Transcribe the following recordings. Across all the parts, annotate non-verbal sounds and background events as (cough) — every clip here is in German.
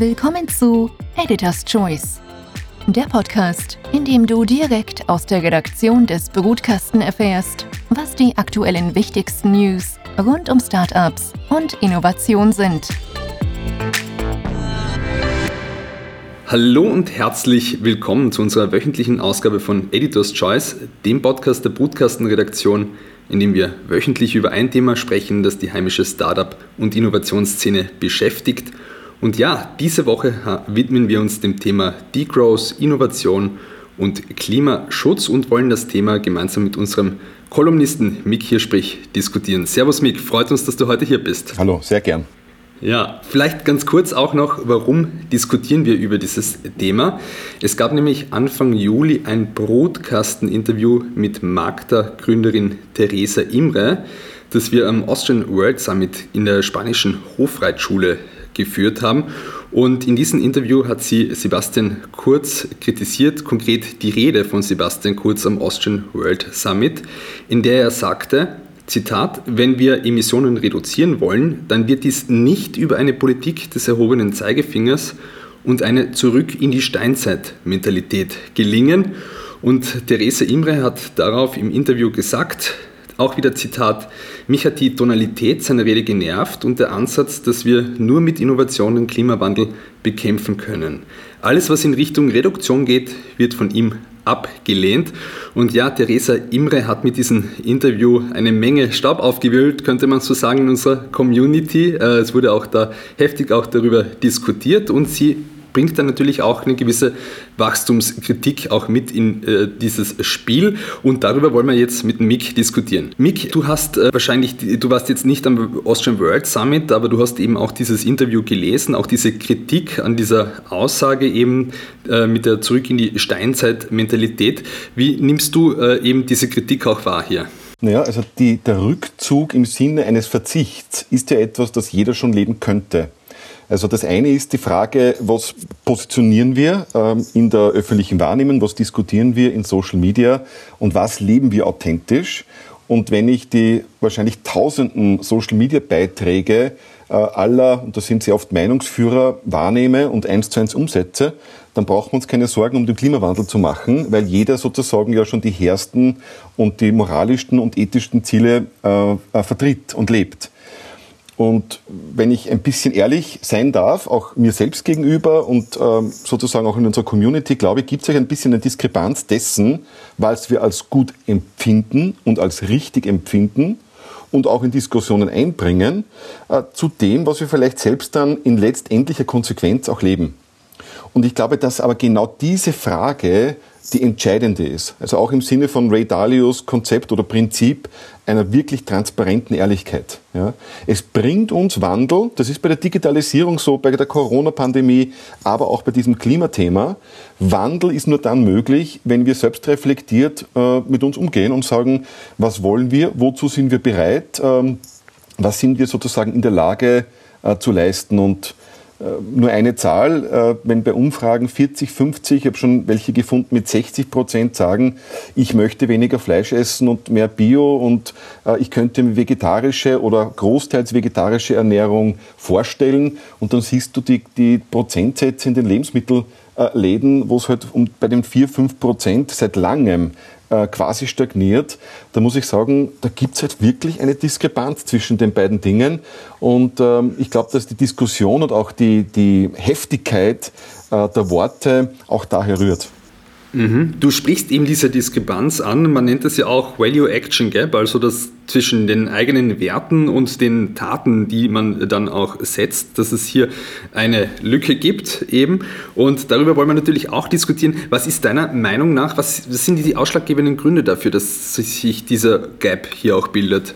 Willkommen zu Editor's Choice, der Podcast, in dem du direkt aus der Redaktion des Brutkasten erfährst, was die aktuellen wichtigsten News rund um Startups und Innovation sind. Hallo und herzlich willkommen zu unserer wöchentlichen Ausgabe von Editor's Choice, dem Podcast der Brutkastenredaktion, in dem wir wöchentlich über ein Thema sprechen, das die heimische Startup- und Innovationsszene beschäftigt. Und ja, diese Woche widmen wir uns dem Thema Degrowth, Innovation und Klimaschutz und wollen das Thema gemeinsam mit unserem Kolumnisten Mick Hirschbrich diskutieren. Servus Mick, freut uns, dass du heute hier bist. Hallo, sehr gern. Ja, vielleicht ganz kurz auch noch, warum diskutieren wir über dieses Thema? Es gab nämlich Anfang Juli ein Brotkasten-Interview mit Magda-Gründerin Theresa Imre, das wir am Austrian World Summit in der spanischen Hofreitschule geführt haben. Und in diesem Interview hat sie Sebastian Kurz kritisiert, konkret die Rede von Sebastian Kurz am Austrian World Summit, in der er sagte, Zitat, wenn wir Emissionen reduzieren wollen, dann wird dies nicht über eine Politik des erhobenen Zeigefingers und eine Zurück in die Steinzeit-Mentalität gelingen. Und Therese Imre hat darauf im Interview gesagt, auch wieder Zitat, mich hat die Tonalität seiner Rede genervt und der Ansatz, dass wir nur mit Innovation den Klimawandel bekämpfen können. Alles, was in Richtung Reduktion geht, wird von ihm abgelehnt. Und ja, Theresa Imre hat mit diesem Interview eine Menge Staub aufgewühlt, könnte man so sagen, in unserer Community. Äh, es wurde auch da heftig auch darüber diskutiert und sie bringt dann natürlich auch eine gewisse Wachstumskritik auch mit in äh, dieses Spiel und darüber wollen wir jetzt mit Mick diskutieren. Mick, du hast äh, wahrscheinlich, du warst jetzt nicht am Austrian World Summit, aber du hast eben auch dieses Interview gelesen, auch diese Kritik an dieser Aussage eben äh, mit der Zurück in die Steinzeit-Mentalität. Wie nimmst du äh, eben diese Kritik auch wahr hier? Naja, also die, der Rückzug im Sinne eines Verzichts ist ja etwas, das jeder schon leben könnte. Also das eine ist die Frage, was positionieren wir ähm, in der öffentlichen Wahrnehmung, was diskutieren wir in Social Media und was leben wir authentisch. Und wenn ich die wahrscheinlich tausenden Social Media Beiträge äh, aller, und da sind sie oft Meinungsführer, wahrnehme und eins zu eins umsetze, dann brauchen wir uns keine Sorgen um den Klimawandel zu machen, weil jeder sozusagen ja schon die hehrsten und die moralischsten und ethischsten Ziele äh, äh vertritt und lebt. Und wenn ich ein bisschen ehrlich sein darf, auch mir selbst gegenüber und ähm, sozusagen auch in unserer Community, glaube ich, gibt es euch ein bisschen eine Diskrepanz dessen, was wir als gut empfinden und als richtig empfinden und auch in Diskussionen einbringen, äh, zu dem, was wir vielleicht selbst dann in letztendlicher Konsequenz auch leben. Und ich glaube, dass aber genau diese Frage die entscheidende ist. Also auch im Sinne von Ray Dalios Konzept oder Prinzip einer wirklich transparenten Ehrlichkeit. Ja. Es bringt uns Wandel, das ist bei der Digitalisierung so, bei der Corona-Pandemie, aber auch bei diesem Klimathema. Wandel ist nur dann möglich, wenn wir selbst reflektiert äh, mit uns umgehen und sagen, was wollen wir, wozu sind wir bereit, ähm, was sind wir sozusagen in der Lage äh, zu leisten und nur eine Zahl, äh, wenn bei Umfragen 40, 50, ich habe schon welche gefunden mit 60 Prozent sagen, ich möchte weniger Fleisch essen und mehr Bio und äh, ich könnte mir vegetarische oder großteils vegetarische Ernährung vorstellen. Und dann siehst du die, die Prozentsätze in den Lebensmittelläden, wo es halt um, bei den 4, 5 Prozent seit langem äh, quasi stagniert, da muss ich sagen, da gibt es halt wirklich eine Diskrepanz zwischen den beiden Dingen. Und ähm, ich glaube, dass die Diskussion und auch die, die Heftigkeit äh, der Worte auch daher rührt. Mhm. Du sprichst eben diese Diskrepanz an, man nennt das ja auch Value Action Gap, also das zwischen den eigenen Werten und den Taten, die man dann auch setzt, dass es hier eine Lücke gibt eben. Und darüber wollen wir natürlich auch diskutieren. Was ist deiner Meinung nach, was, was sind die ausschlaggebenden Gründe dafür, dass sich dieser Gap hier auch bildet?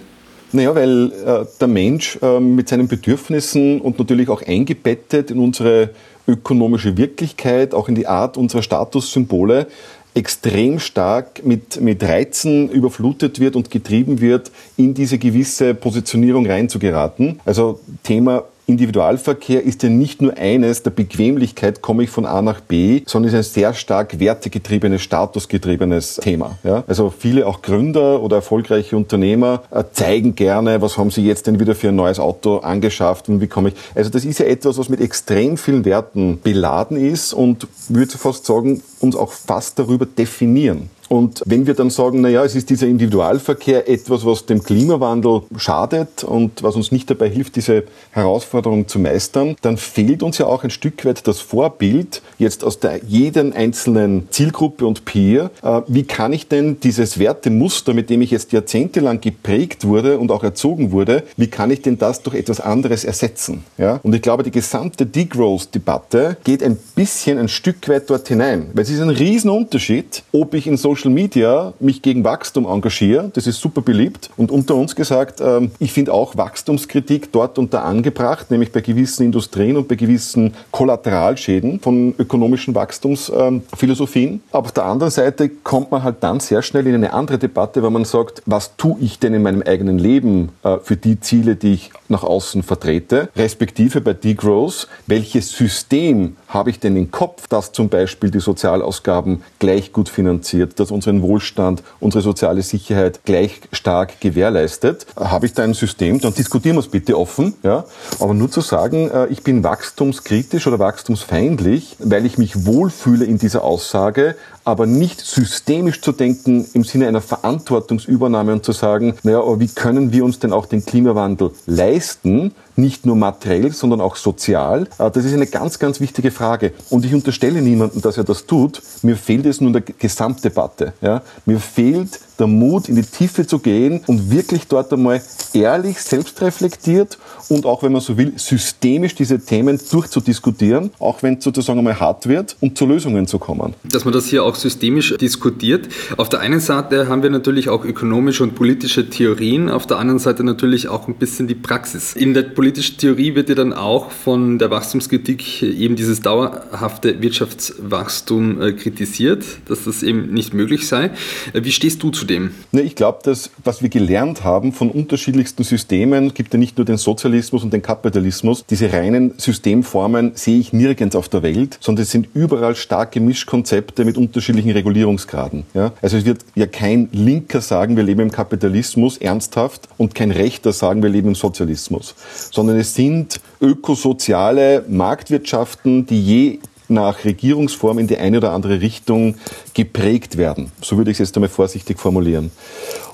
Naja, weil äh, der Mensch äh, mit seinen Bedürfnissen und natürlich auch eingebettet in unsere ökonomische Wirklichkeit, auch in die Art unserer Statussymbole extrem stark mit, mit Reizen überflutet wird und getrieben wird, in diese gewisse Positionierung reinzugeraten. Also Thema Individualverkehr ist ja nicht nur eines der Bequemlichkeit, komme ich von A nach B, sondern ist ein sehr stark wertegetriebenes, statusgetriebenes Thema. Ja? Also viele auch Gründer oder erfolgreiche Unternehmer äh, zeigen gerne, was haben sie jetzt denn wieder für ein neues Auto angeschafft und wie komme ich. Also das ist ja etwas, was mit extrem vielen Werten beladen ist und würde fast sagen, uns auch fast darüber definieren. Und wenn wir dann sagen, na ja, es ist dieser Individualverkehr etwas, was dem Klimawandel schadet und was uns nicht dabei hilft, diese Herausforderung zu meistern, dann fehlt uns ja auch ein Stück weit das Vorbild jetzt aus der jeden einzelnen Zielgruppe und Peer. Äh, wie kann ich denn dieses Wertemuster, mit dem ich jetzt jahrzehntelang geprägt wurde und auch erzogen wurde, wie kann ich denn das durch etwas anderes ersetzen? Ja? Und ich glaube, die gesamte Degrowth-Debatte geht ein bisschen ein Stück weit dort hinein, weil es ist ein Riesenunterschied, ob ich in Social Social Media mich gegen Wachstum engagiere. Das ist super beliebt. Und unter uns gesagt, ähm, ich finde auch Wachstumskritik dort unter angebracht, nämlich bei gewissen Industrien und bei gewissen Kollateralschäden von ökonomischen Wachstumsphilosophien. Aber auf der anderen Seite kommt man halt dann sehr schnell in eine andere Debatte, wenn man sagt, was tue ich denn in meinem eigenen Leben äh, für die Ziele, die ich nach außen vertrete, respektive bei Degrowth, welches System habe ich denn im Kopf, das zum Beispiel die Sozialausgaben gleich gut finanziert, das unseren Wohlstand, unsere soziale Sicherheit gleich stark gewährleistet. Habe ich da ein System, dann diskutieren wir es bitte offen. Ja? Aber nur zu sagen, äh, ich bin wachstumskritisch oder wachstumsfeindlich, weil ich mich wohlfühle in dieser Aussage, aber nicht systemisch zu denken im Sinne einer Verantwortungsübernahme und zu sagen, naja, aber wie können wir uns denn auch den Klimawandel leisten? nicht nur materiell, sondern auch sozial? Äh, das ist eine ganz, ganz wichtige Frage. Und ich unterstelle niemandem, dass er das tut. Mir fehlt es nur in der Gesamtdebatte. Ja? Mir fehlt der Mut, in die Tiefe zu gehen und wirklich dort einmal ehrlich, selbstreflektiert und auch, wenn man so will, systemisch diese Themen durchzudiskutieren, auch wenn es sozusagen einmal hart wird, um zu Lösungen zu kommen. Dass man das hier auch systemisch diskutiert. Auf der einen Seite haben wir natürlich auch ökonomische und politische Theorien, auf der anderen Seite natürlich auch ein bisschen die Praxis. In der politischen Theorie wird ja dann auch von der Wachstumskritik eben dieses dauerhafte Wirtschaftswachstum äh, kritisiert, dass das eben nicht möglich sei. Äh, wie stehst du zu dem? Dem? Ich glaube, dass was wir gelernt haben von unterschiedlichsten Systemen, gibt ja nicht nur den Sozialismus und den Kapitalismus, diese reinen Systemformen sehe ich nirgends auf der Welt, sondern es sind überall starke Mischkonzepte mit unterschiedlichen Regulierungsgraden. Ja? Also es wird ja kein Linker sagen, wir leben im Kapitalismus ernsthaft und kein Rechter sagen, wir leben im Sozialismus, sondern es sind ökosoziale Marktwirtschaften, die je nach Regierungsform in die eine oder andere Richtung geprägt werden. So würde ich es jetzt einmal vorsichtig formulieren.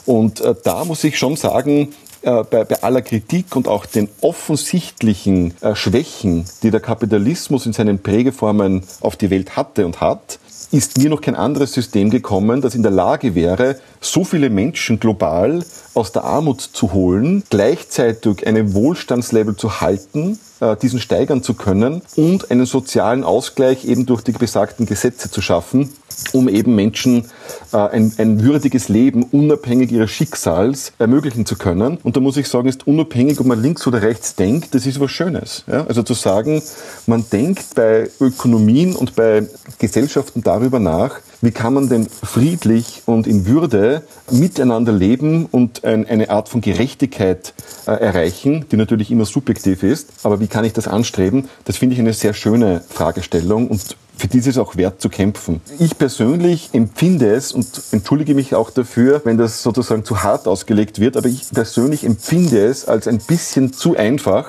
Und äh, da muss ich schon sagen, äh, bei, bei, aller Kritik und auch den offensichtlichen äh, Schwächen, die der Kapitalismus in seinen Prägeformen auf die Welt hatte und hat, ist mir noch kein anderes System gekommen, das in der Lage wäre, so viele Menschen global aus der Armut zu holen, gleichzeitig einen Wohlstandslevel zu halten, äh, diesen steigern zu können und einen sozialen Ausgleich eben durch die besagten Gesetze zu schaffen, um eben Menschen äh, ein, ein würdiges Leben unabhängig ihres Schicksals ermöglichen zu können. Und da muss ich sagen, ist unabhängig, ob man links oder rechts denkt, das ist was Schönes. Ja? Also zu sagen, man denkt bei Ökonomien und bei Gesellschaften darüber nach, wie kann man denn friedlich und in Würde miteinander leben und ein, eine Art von Gerechtigkeit äh, erreichen, die natürlich immer subjektiv ist. Aber wie kann ich das anstreben? Das finde ich eine sehr schöne Fragestellung und für die ist es auch wert zu kämpfen. Ich persönlich empfinde es und entschuldige mich auch dafür, wenn das sozusagen zu hart ausgelegt wird, aber ich persönlich empfinde es als ein bisschen zu einfach,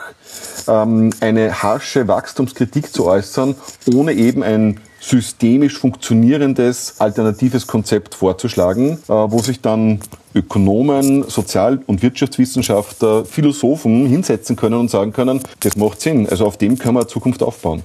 ähm, eine harsche Wachstumskritik zu äußern, ohne eben ein systemisch funktionierendes alternatives Konzept vorzuschlagen, äh, wo sich dann Ökonomen, Sozial- und Wirtschaftswissenschaftler, Philosophen hinsetzen können und sagen können, das macht Sinn. Also auf dem können wir Zukunft aufbauen.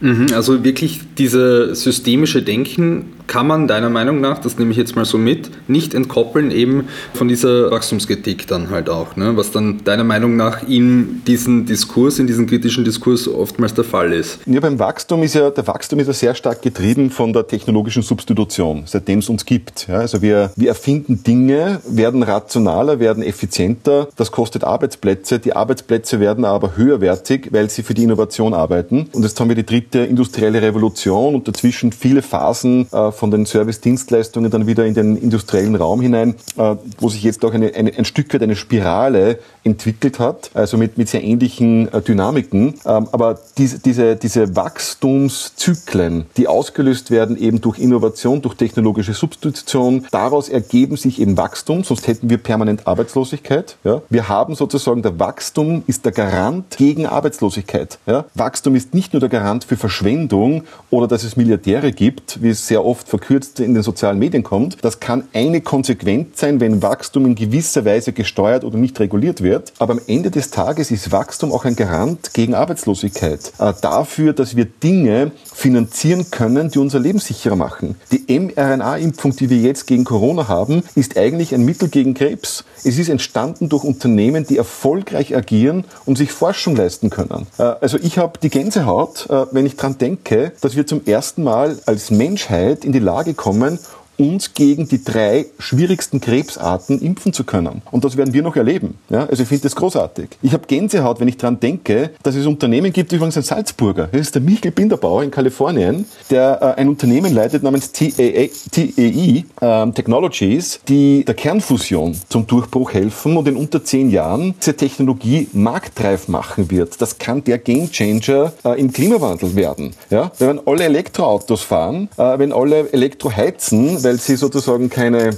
Mhm, also wirklich diese systemische Denken kann man deiner Meinung nach, das nehme ich jetzt mal so mit, nicht entkoppeln eben von dieser Wachstumskritik dann halt auch, ne? was dann deiner Meinung nach in diesem Diskurs, in diesem kritischen Diskurs oftmals der Fall ist. Ja, beim Wachstum ist ja, der Wachstum ist ja sehr stark getrieben von der technologischen Substitution, seitdem es uns gibt. Ja, also wir, wir erfinden Dinge, werden rationaler, werden effizienter, das kostet Arbeitsplätze, die Arbeitsplätze werden aber höherwertig, weil sie für die Innovation arbeiten. Und jetzt haben wir die dritte industrielle Revolution und dazwischen viele Phasen äh, von den Service-Dienstleistungen dann wieder in den industriellen Raum hinein, äh, wo sich jetzt auch eine, eine, ein Stück weit eine Spirale entwickelt hat, also mit, mit sehr ähnlichen äh, Dynamiken. Ähm, aber diese, diese, diese Wachstumszyklen, die ausgelöst werden eben durch Innovation, durch technologische Substitution, daraus ergeben sich eben Wachstum, sonst hätten wir permanent Arbeitslosigkeit. Ja? Wir haben sozusagen, der Wachstum ist der Garant gegen Arbeitslosigkeit. Ja? Wachstum ist nicht nur der Garant für Verschwendung oder dass es Milliardäre gibt, wie es sehr oft verkürzt in den sozialen Medien kommt. Das kann eine Konsequenz sein, wenn Wachstum in gewisser Weise gesteuert oder nicht reguliert wird. Aber am Ende des Tages ist Wachstum auch ein Garant gegen Arbeitslosigkeit. Äh, dafür, dass wir Dinge finanzieren können, die unser Leben sicherer machen. Die mRNA-Impfung, die wir jetzt gegen Corona haben, ist eigentlich ein Mittel gegen Krebs. Es ist entstanden durch Unternehmen, die erfolgreich agieren und sich Forschung leisten können. Äh, also ich habe die Gänsehaut, äh, wenn ich daran denke, dass wir zum ersten Mal als Menschheit in die Lage kommen, uns gegen die drei schwierigsten Krebsarten impfen zu können. Und das werden wir noch erleben. Ja? Also ich finde das großartig. Ich habe Gänsehaut, wenn ich daran denke, dass es Unternehmen gibt, übrigens ein Salzburger, das ist der Michael Binderbauer in Kalifornien, der äh, ein Unternehmen leitet namens TAE, TAE äh, Technologies, die der Kernfusion zum Durchbruch helfen und in unter zehn Jahren diese Technologie marktreif machen wird. Das kann der Gamechanger äh, im Klimawandel werden. Ja? Wenn alle Elektroautos fahren, äh, wenn alle Elektro heizen, weil sie sozusagen keine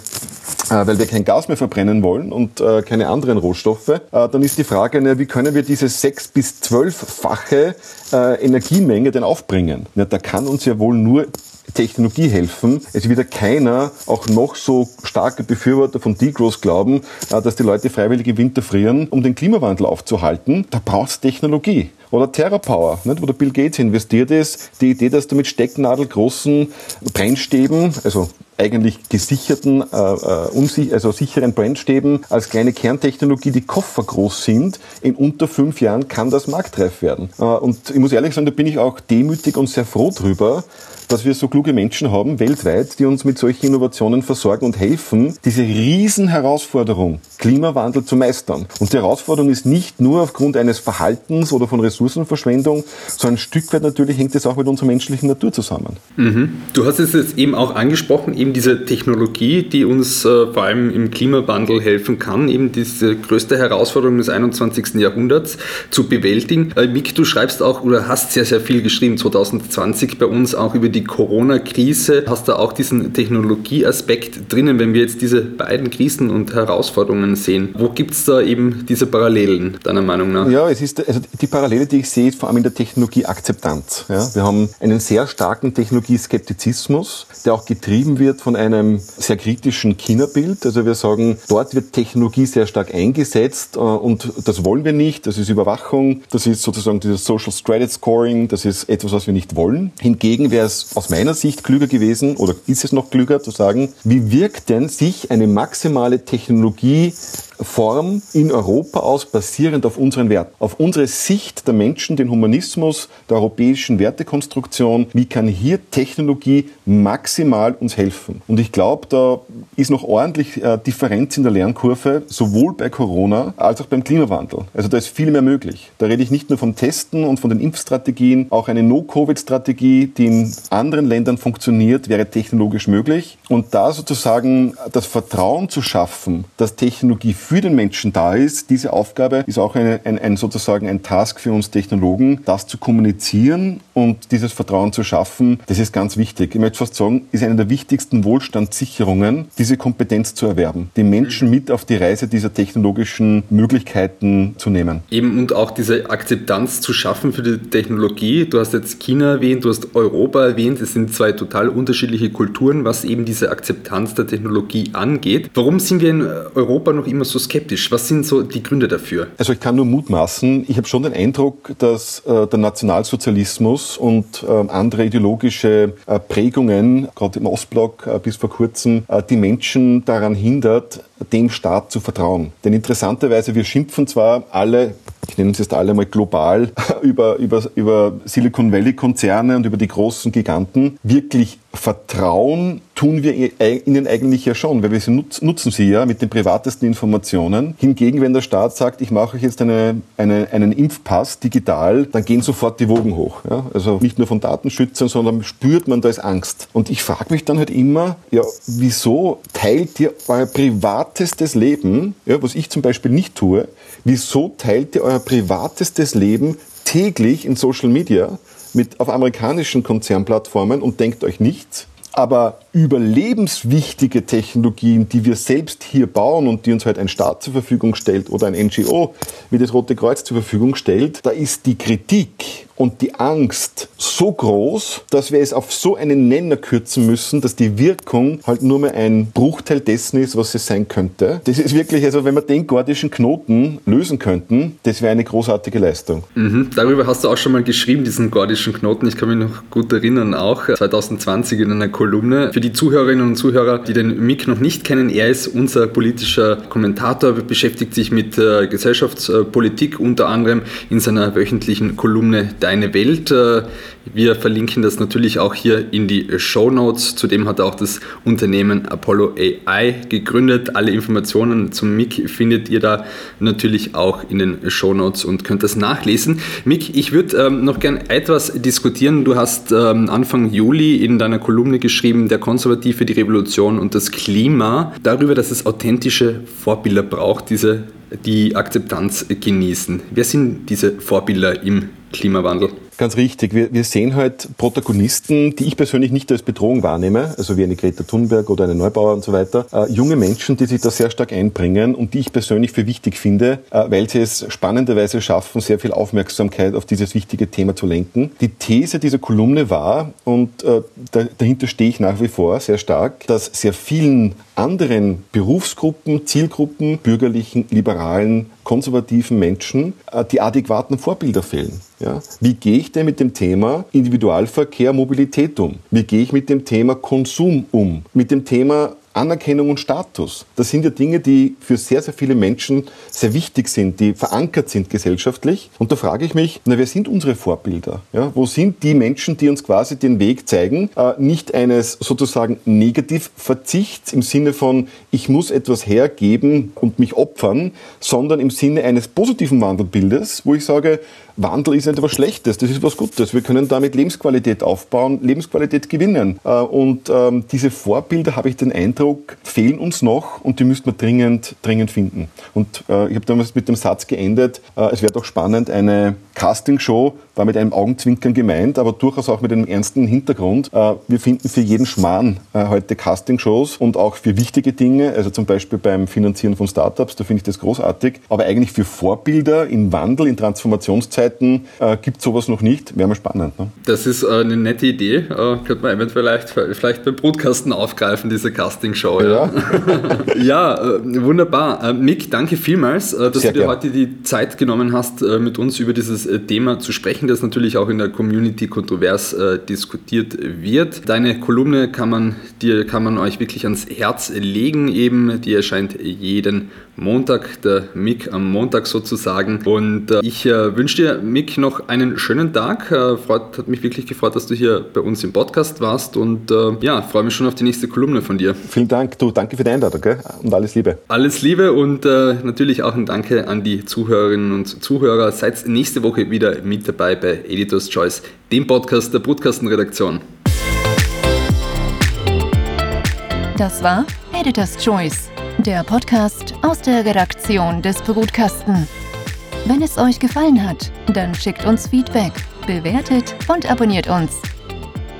äh, weil wir kein Gas mehr verbrennen wollen und äh, keine anderen Rohstoffe, äh, dann ist die Frage, wie können wir diese sechs bis zwölffache Energiemenge denn aufbringen? Da kann uns ja wohl nur Technologie helfen. Es wird ja keiner, auch noch so starke Befürworter von Degrowth glauben, dass die Leute freiwillig im Winter frieren, um den Klimawandel aufzuhalten. Da braucht es Technologie. Oder TerraPower, wo der Bill Gates investiert ist. Die Idee, dass du mit stecknadelgroßen Brennstäben, also eigentlich gesicherten, äh, äh also sicheren Brennstäben als kleine Kerntechnologie, die koffergroß sind, in unter fünf Jahren kann das marktreif werden. Äh, und ich muss ehrlich sagen, da bin ich auch demütig und sehr froh drüber, dass wir so kluge Menschen haben weltweit, die uns mit solchen Innovationen versorgen und helfen, diese Riesenherausforderung Klimawandel zu meistern. Und die Herausforderung ist nicht nur aufgrund eines Verhaltens oder von Ressourcenverschwendung, sondern ein Stück weit natürlich hängt es auch mit unserer menschlichen Natur zusammen. Mhm. Du hast es jetzt eben auch angesprochen, eben diese Technologie, die uns äh, vor allem im Klimawandel helfen kann, eben diese größte Herausforderung des 21. Jahrhunderts zu bewältigen. Äh, Mick, du schreibst auch oder hast sehr, sehr viel geschrieben 2020 bei uns auch über die Corona-Krise. Hast du auch diesen Technologieaspekt drinnen, wenn wir jetzt diese beiden Krisen und Herausforderungen sehen? Wo gibt es da eben diese Parallelen, deiner Meinung nach? Ja, es ist, also die Parallele, die ich sehe, ist vor allem in der Technologieakzeptanz. Ja, wir haben einen sehr starken Technologieskeptizismus, der auch getrieben wird von einem sehr kritischen China-Bild. Also wir sagen, dort wird Technologie sehr stark eingesetzt äh, und das wollen wir nicht. Das ist Überwachung, das ist sozusagen dieses Social Credit Scoring, das ist etwas, was wir nicht wollen. Hingegen wäre es aus meiner Sicht klüger gewesen oder ist es noch klüger zu sagen, wie wirkt denn sich eine maximale Technologie Form in Europa aus, basierend auf unseren Werten, auf unsere Sicht der Menschen, den Humanismus, der europäischen Wertekonstruktion. Wie kann hier Technologie maximal uns helfen? Und ich glaube, da ist noch ordentlich äh, Differenz in der Lernkurve, sowohl bei Corona als auch beim Klimawandel. Also da ist viel mehr möglich. Da rede ich nicht nur vom Testen und von den Impfstrategien, auch eine No-Covid-Strategie, die in anderen Ländern funktioniert, wäre technologisch möglich. Und da sozusagen das Vertrauen zu schaffen, dass Technologie für den Menschen da ist. Diese Aufgabe ist auch eine, ein, ein, sozusagen ein Task für uns Technologen, das zu kommunizieren und dieses Vertrauen zu schaffen. Das ist ganz wichtig. Ich möchte fast sagen, ist eine der wichtigsten Wohlstandssicherungen, diese Kompetenz zu erwerben, die Menschen mit auf die Reise dieser technologischen Möglichkeiten zu nehmen. Eben und auch diese Akzeptanz zu schaffen für die Technologie. Du hast jetzt China erwähnt, du hast Europa erwähnt. Es sind zwei total unterschiedliche Kulturen, was eben diese Akzeptanz der Technologie angeht. Warum sind wir in Europa noch immer so skeptisch? Was sind so die Gründe dafür? Also ich kann nur mutmaßen. Ich habe schon den Eindruck, dass äh, der Nationalsozialismus und äh, andere ideologische äh, Prägungen, gerade im Ostblock äh, bis vor kurzem, äh, die Menschen daran hindert, dem Staat zu vertrauen. Denn interessanterweise, wir schimpfen zwar alle ich nenne es jetzt alle mal global, (laughs) über, über, über Silicon Valley Konzerne und über die großen Giganten, wirklich Vertrauen tun wir ihnen eigentlich ja schon, weil wir sie nutzen sie ja mit den privatesten Informationen. Hingegen, wenn der Staat sagt, ich mache euch jetzt eine, eine, einen Impfpass digital, dann gehen sofort die Wogen hoch. Ja? Also nicht nur von Datenschützern, sondern spürt man, da ist Angst. Und ich frage mich dann halt immer, ja, wieso teilt ihr euer privatestes Leben, ja, was ich zum Beispiel nicht tue, wieso teilt ihr euer privatestes Leben täglich in Social Media mit auf amerikanischen Konzernplattformen und denkt euch nichts? Aber überlebenswichtige Technologien, die wir selbst hier bauen und die uns halt ein Staat zur Verfügung stellt oder ein NGO wie das Rote Kreuz zur Verfügung stellt, da ist die Kritik und die Angst so groß, dass wir es auf so einen Nenner kürzen müssen, dass die Wirkung halt nur mehr ein Bruchteil dessen ist, was es sein könnte. Das ist wirklich, also wenn wir den gordischen Knoten lösen könnten, das wäre eine großartige Leistung. Mhm. Darüber hast du auch schon mal geschrieben, diesen gordischen Knoten. Ich kann mich noch gut erinnern, auch 2020 in einer Kolumne. Für die Zuhörerinnen und Zuhörer, die den Mick noch nicht kennen, er ist unser politischer Kommentator, beschäftigt sich mit äh, Gesellschaftspolitik, unter anderem in seiner wöchentlichen Kolumne Deine Welt. Äh, wir verlinken das natürlich auch hier in die Show Notes. Zudem hat er auch das Unternehmen Apollo AI gegründet. Alle Informationen zum Mick findet ihr da natürlich auch in den Show Notes und könnt das nachlesen. Mick, ich würde ähm, noch gern etwas diskutieren. Du hast ähm, Anfang Juli in deiner Kolumne geschrieben, der Konservative, die Revolution und das Klima, darüber, dass es authentische Vorbilder braucht, diese die Akzeptanz genießen. Wer sind diese Vorbilder im Klimawandel? Ganz richtig. Wir, wir sehen halt Protagonisten, die ich persönlich nicht als Bedrohung wahrnehme, also wie eine Greta Thunberg oder eine Neubauer und so weiter. Äh, junge Menschen, die sich da sehr stark einbringen und die ich persönlich für wichtig finde, äh, weil sie es spannenderweise schaffen, sehr viel Aufmerksamkeit auf dieses wichtige Thema zu lenken. Die These dieser Kolumne war, und äh, dahinter stehe ich nach wie vor sehr stark, dass sehr vielen anderen Berufsgruppen, Zielgruppen, bürgerlichen, liberalen, konservativen Menschen äh, die adäquaten Vorbilder fehlen. Ja? Wie gehe ich denn mit dem Thema Individualverkehr, Mobilität um? Wie gehe ich mit dem Thema Konsum um? Mit dem Thema Anerkennung und Status. Das sind ja Dinge, die für sehr, sehr viele Menschen sehr wichtig sind, die verankert sind gesellschaftlich. Und da frage ich mich, na, wer sind unsere Vorbilder? Ja, wo sind die Menschen, die uns quasi den Weg zeigen? Äh, nicht eines sozusagen Negativverzichts im Sinne von, ich muss etwas hergeben und mich opfern, sondern im Sinne eines positiven Wandelbildes, wo ich sage, Wandel ist nicht etwas Schlechtes, das ist was Gutes. Wir können damit Lebensqualität aufbauen, Lebensqualität gewinnen. Äh, und ähm, diese Vorbilder, habe ich den Eindruck, fehlen uns noch und die müssten wir dringend, dringend finden. Und äh, ich habe damals mit dem Satz geendet, äh, es wäre doch spannend, eine Castingshow war mit einem Augenzwinkern gemeint, aber durchaus auch mit einem ernsten Hintergrund. Wir finden für jeden Schmarrn heute Castingshows und auch für wichtige Dinge, also zum Beispiel beim Finanzieren von Startups, da finde ich das großartig, aber eigentlich für Vorbilder in Wandel, in Transformationszeiten äh, gibt es sowas noch nicht. Wäre mal spannend. Ne? Das ist äh, eine nette Idee. Äh, könnte man eventuell vielleicht, vielleicht beim Brutkasten aufgreifen, diese Castingshow. Ja, ja, (laughs) ja äh, wunderbar. Äh, Mick, danke vielmals, äh, dass Sehr du dir gern. heute die Zeit genommen hast, mit uns über dieses Thema zu sprechen, das natürlich auch in der Community kontrovers diskutiert wird. Deine Kolumne kann man, dir, kann man euch wirklich ans Herz legen, eben. Die erscheint jeden Montag, der Mick am Montag sozusagen. Und ich wünsche dir, Mick, noch einen schönen Tag. Freut, hat mich wirklich gefreut, dass du hier bei uns im Podcast warst und ja, freue mich schon auf die nächste Kolumne von dir. Vielen Dank, du, danke für die Einladung gell? und alles Liebe. Alles Liebe und äh, natürlich auch ein Danke an die Zuhörerinnen und Zuhörer. Seid nächste Woche wieder mit dabei bei Editors Choice, dem Podcast der Brutkastenredaktion. Das war Editors Choice der Podcast aus der Redaktion des Brutkasten. Wenn es euch gefallen hat, dann schickt uns Feedback, bewertet und abonniert uns.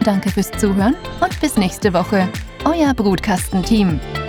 Danke fürs Zuhören und bis nächste Woche. Euer Brutkastenteam. team